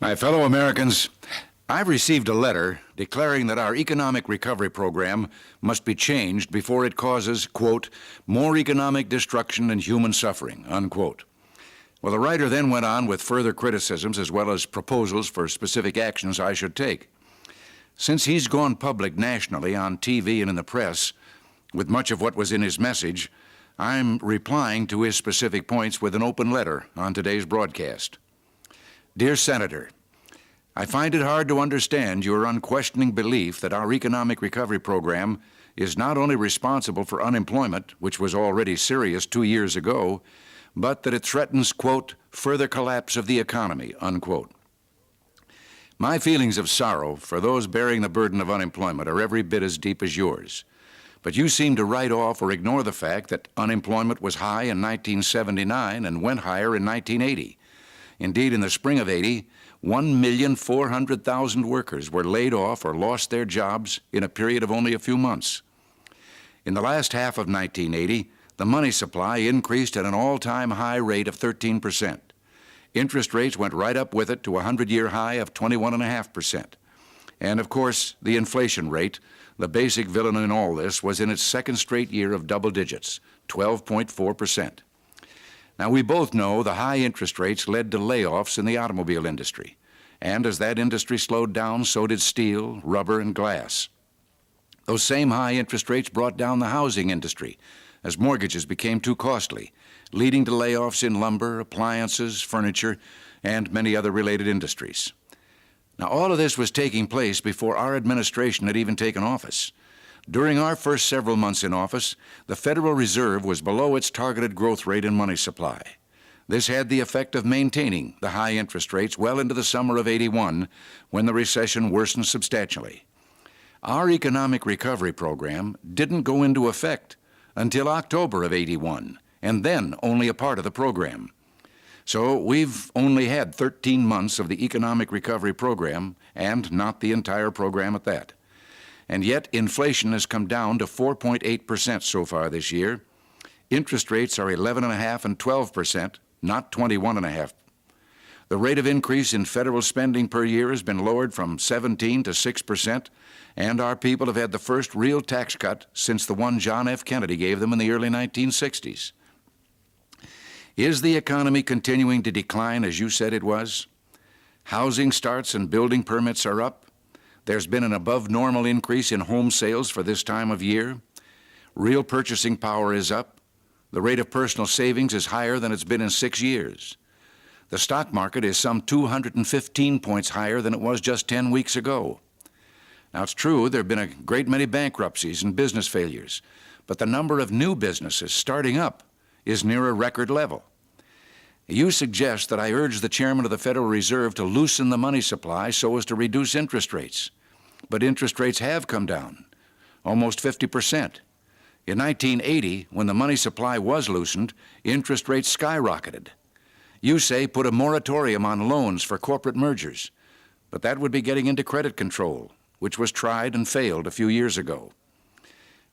My fellow Americans, I've received a letter declaring that our economic recovery program must be changed before it causes, quote, more economic destruction and human suffering, unquote. Well, the writer then went on with further criticisms as well as proposals for specific actions I should take. Since he's gone public nationally on TV and in the press with much of what was in his message, I'm replying to his specific points with an open letter on today's broadcast. Dear Senator, I find it hard to understand your unquestioning belief that our economic recovery program is not only responsible for unemployment, which was already serious two years ago, but that it threatens, quote, further collapse of the economy, unquote. My feelings of sorrow for those bearing the burden of unemployment are every bit as deep as yours. But you seem to write off or ignore the fact that unemployment was high in 1979 and went higher in 1980. Indeed, in the spring of 80, 1,400,000 workers were laid off or lost their jobs in a period of only a few months. In the last half of 1980, the money supply increased at an all time high rate of 13%. Interest rates went right up with it to a 100 year high of 21.5%. And of course, the inflation rate, the basic villain in all this, was in its second straight year of double digits, 12.4%. Now, we both know the high interest rates led to layoffs in the automobile industry. And as that industry slowed down, so did steel, rubber, and glass. Those same high interest rates brought down the housing industry as mortgages became too costly, leading to layoffs in lumber, appliances, furniture, and many other related industries. Now, all of this was taking place before our administration had even taken office. During our first several months in office, the Federal Reserve was below its targeted growth rate in money supply. This had the effect of maintaining the high interest rates well into the summer of 81 when the recession worsened substantially. Our economic recovery program didn't go into effect until October of 81, and then only a part of the program. So we've only had 13 months of the economic recovery program, and not the entire program at that and yet inflation has come down to 4.8% so far this year. Interest rates are 11.5 and 12%, not 21.5. The rate of increase in federal spending per year has been lowered from 17 to 6%, and our people have had the first real tax cut since the one John F. Kennedy gave them in the early 1960s. Is the economy continuing to decline as you said it was? Housing starts and building permits are up. There's been an above normal increase in home sales for this time of year. Real purchasing power is up. The rate of personal savings is higher than it's been in six years. The stock market is some 215 points higher than it was just 10 weeks ago. Now, it's true there have been a great many bankruptcies and business failures, but the number of new businesses starting up is near a record level. You suggest that I urge the chairman of the Federal Reserve to loosen the money supply so as to reduce interest rates. But interest rates have come down, almost 50%. In 1980, when the money supply was loosened, interest rates skyrocketed. You say put a moratorium on loans for corporate mergers, but that would be getting into credit control, which was tried and failed a few years ago.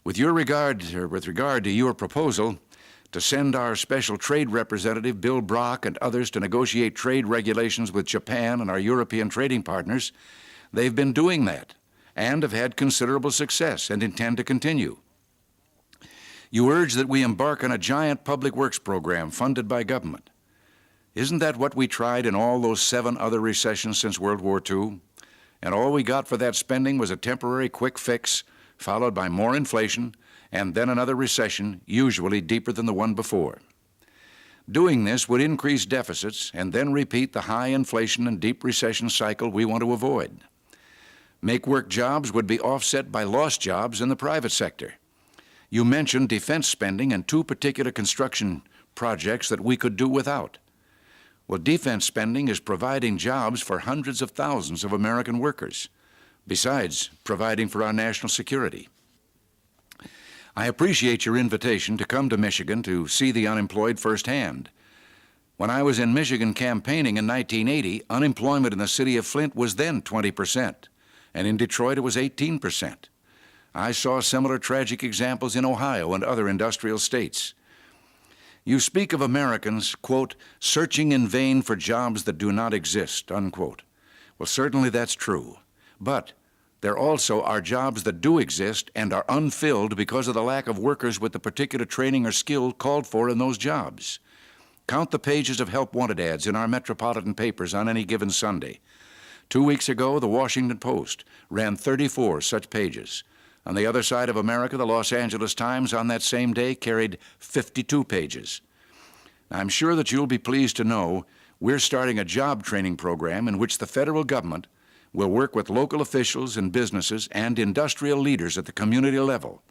With your regard, or with regard to your proposal to send our special trade representative Bill Brock and others to negotiate trade regulations with Japan and our European trading partners, They've been doing that and have had considerable success and intend to continue. You urge that we embark on a giant public works program funded by government. Isn't that what we tried in all those seven other recessions since World War II? And all we got for that spending was a temporary quick fix, followed by more inflation, and then another recession, usually deeper than the one before. Doing this would increase deficits and then repeat the high inflation and deep recession cycle we want to avoid. Make work jobs would be offset by lost jobs in the private sector. You mentioned defense spending and two particular construction projects that we could do without. Well, defense spending is providing jobs for hundreds of thousands of American workers, besides providing for our national security. I appreciate your invitation to come to Michigan to see the unemployed firsthand. When I was in Michigan campaigning in 1980, unemployment in the city of Flint was then 20 percent and in Detroit it was 18%. I saw similar tragic examples in Ohio and other industrial states. You speak of Americans, quote, searching in vain for jobs that do not exist, unquote. Well, certainly that's true. But there also are jobs that do exist and are unfilled because of the lack of workers with the particular training or skill called for in those jobs. Count the pages of help wanted ads in our metropolitan papers on any given Sunday. Two weeks ago, the Washington Post ran 34 such pages. On the other side of America, the Los Angeles Times on that same day carried 52 pages. I'm sure that you'll be pleased to know we're starting a job training program in which the federal government will work with local officials and businesses and industrial leaders at the community level.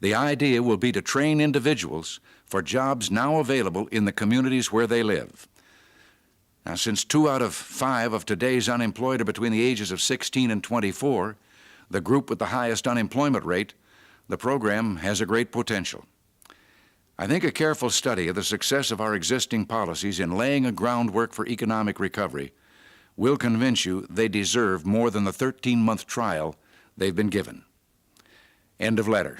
The idea will be to train individuals for jobs now available in the communities where they live. Now, since two out of five of today's unemployed are between the ages of 16 and 24, the group with the highest unemployment rate, the program has a great potential. I think a careful study of the success of our existing policies in laying a groundwork for economic recovery will convince you they deserve more than the 13 month trial they've been given. End of letter.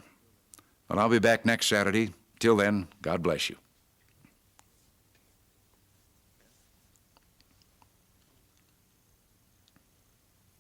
Well, I'll be back next Saturday. Till then, God bless you.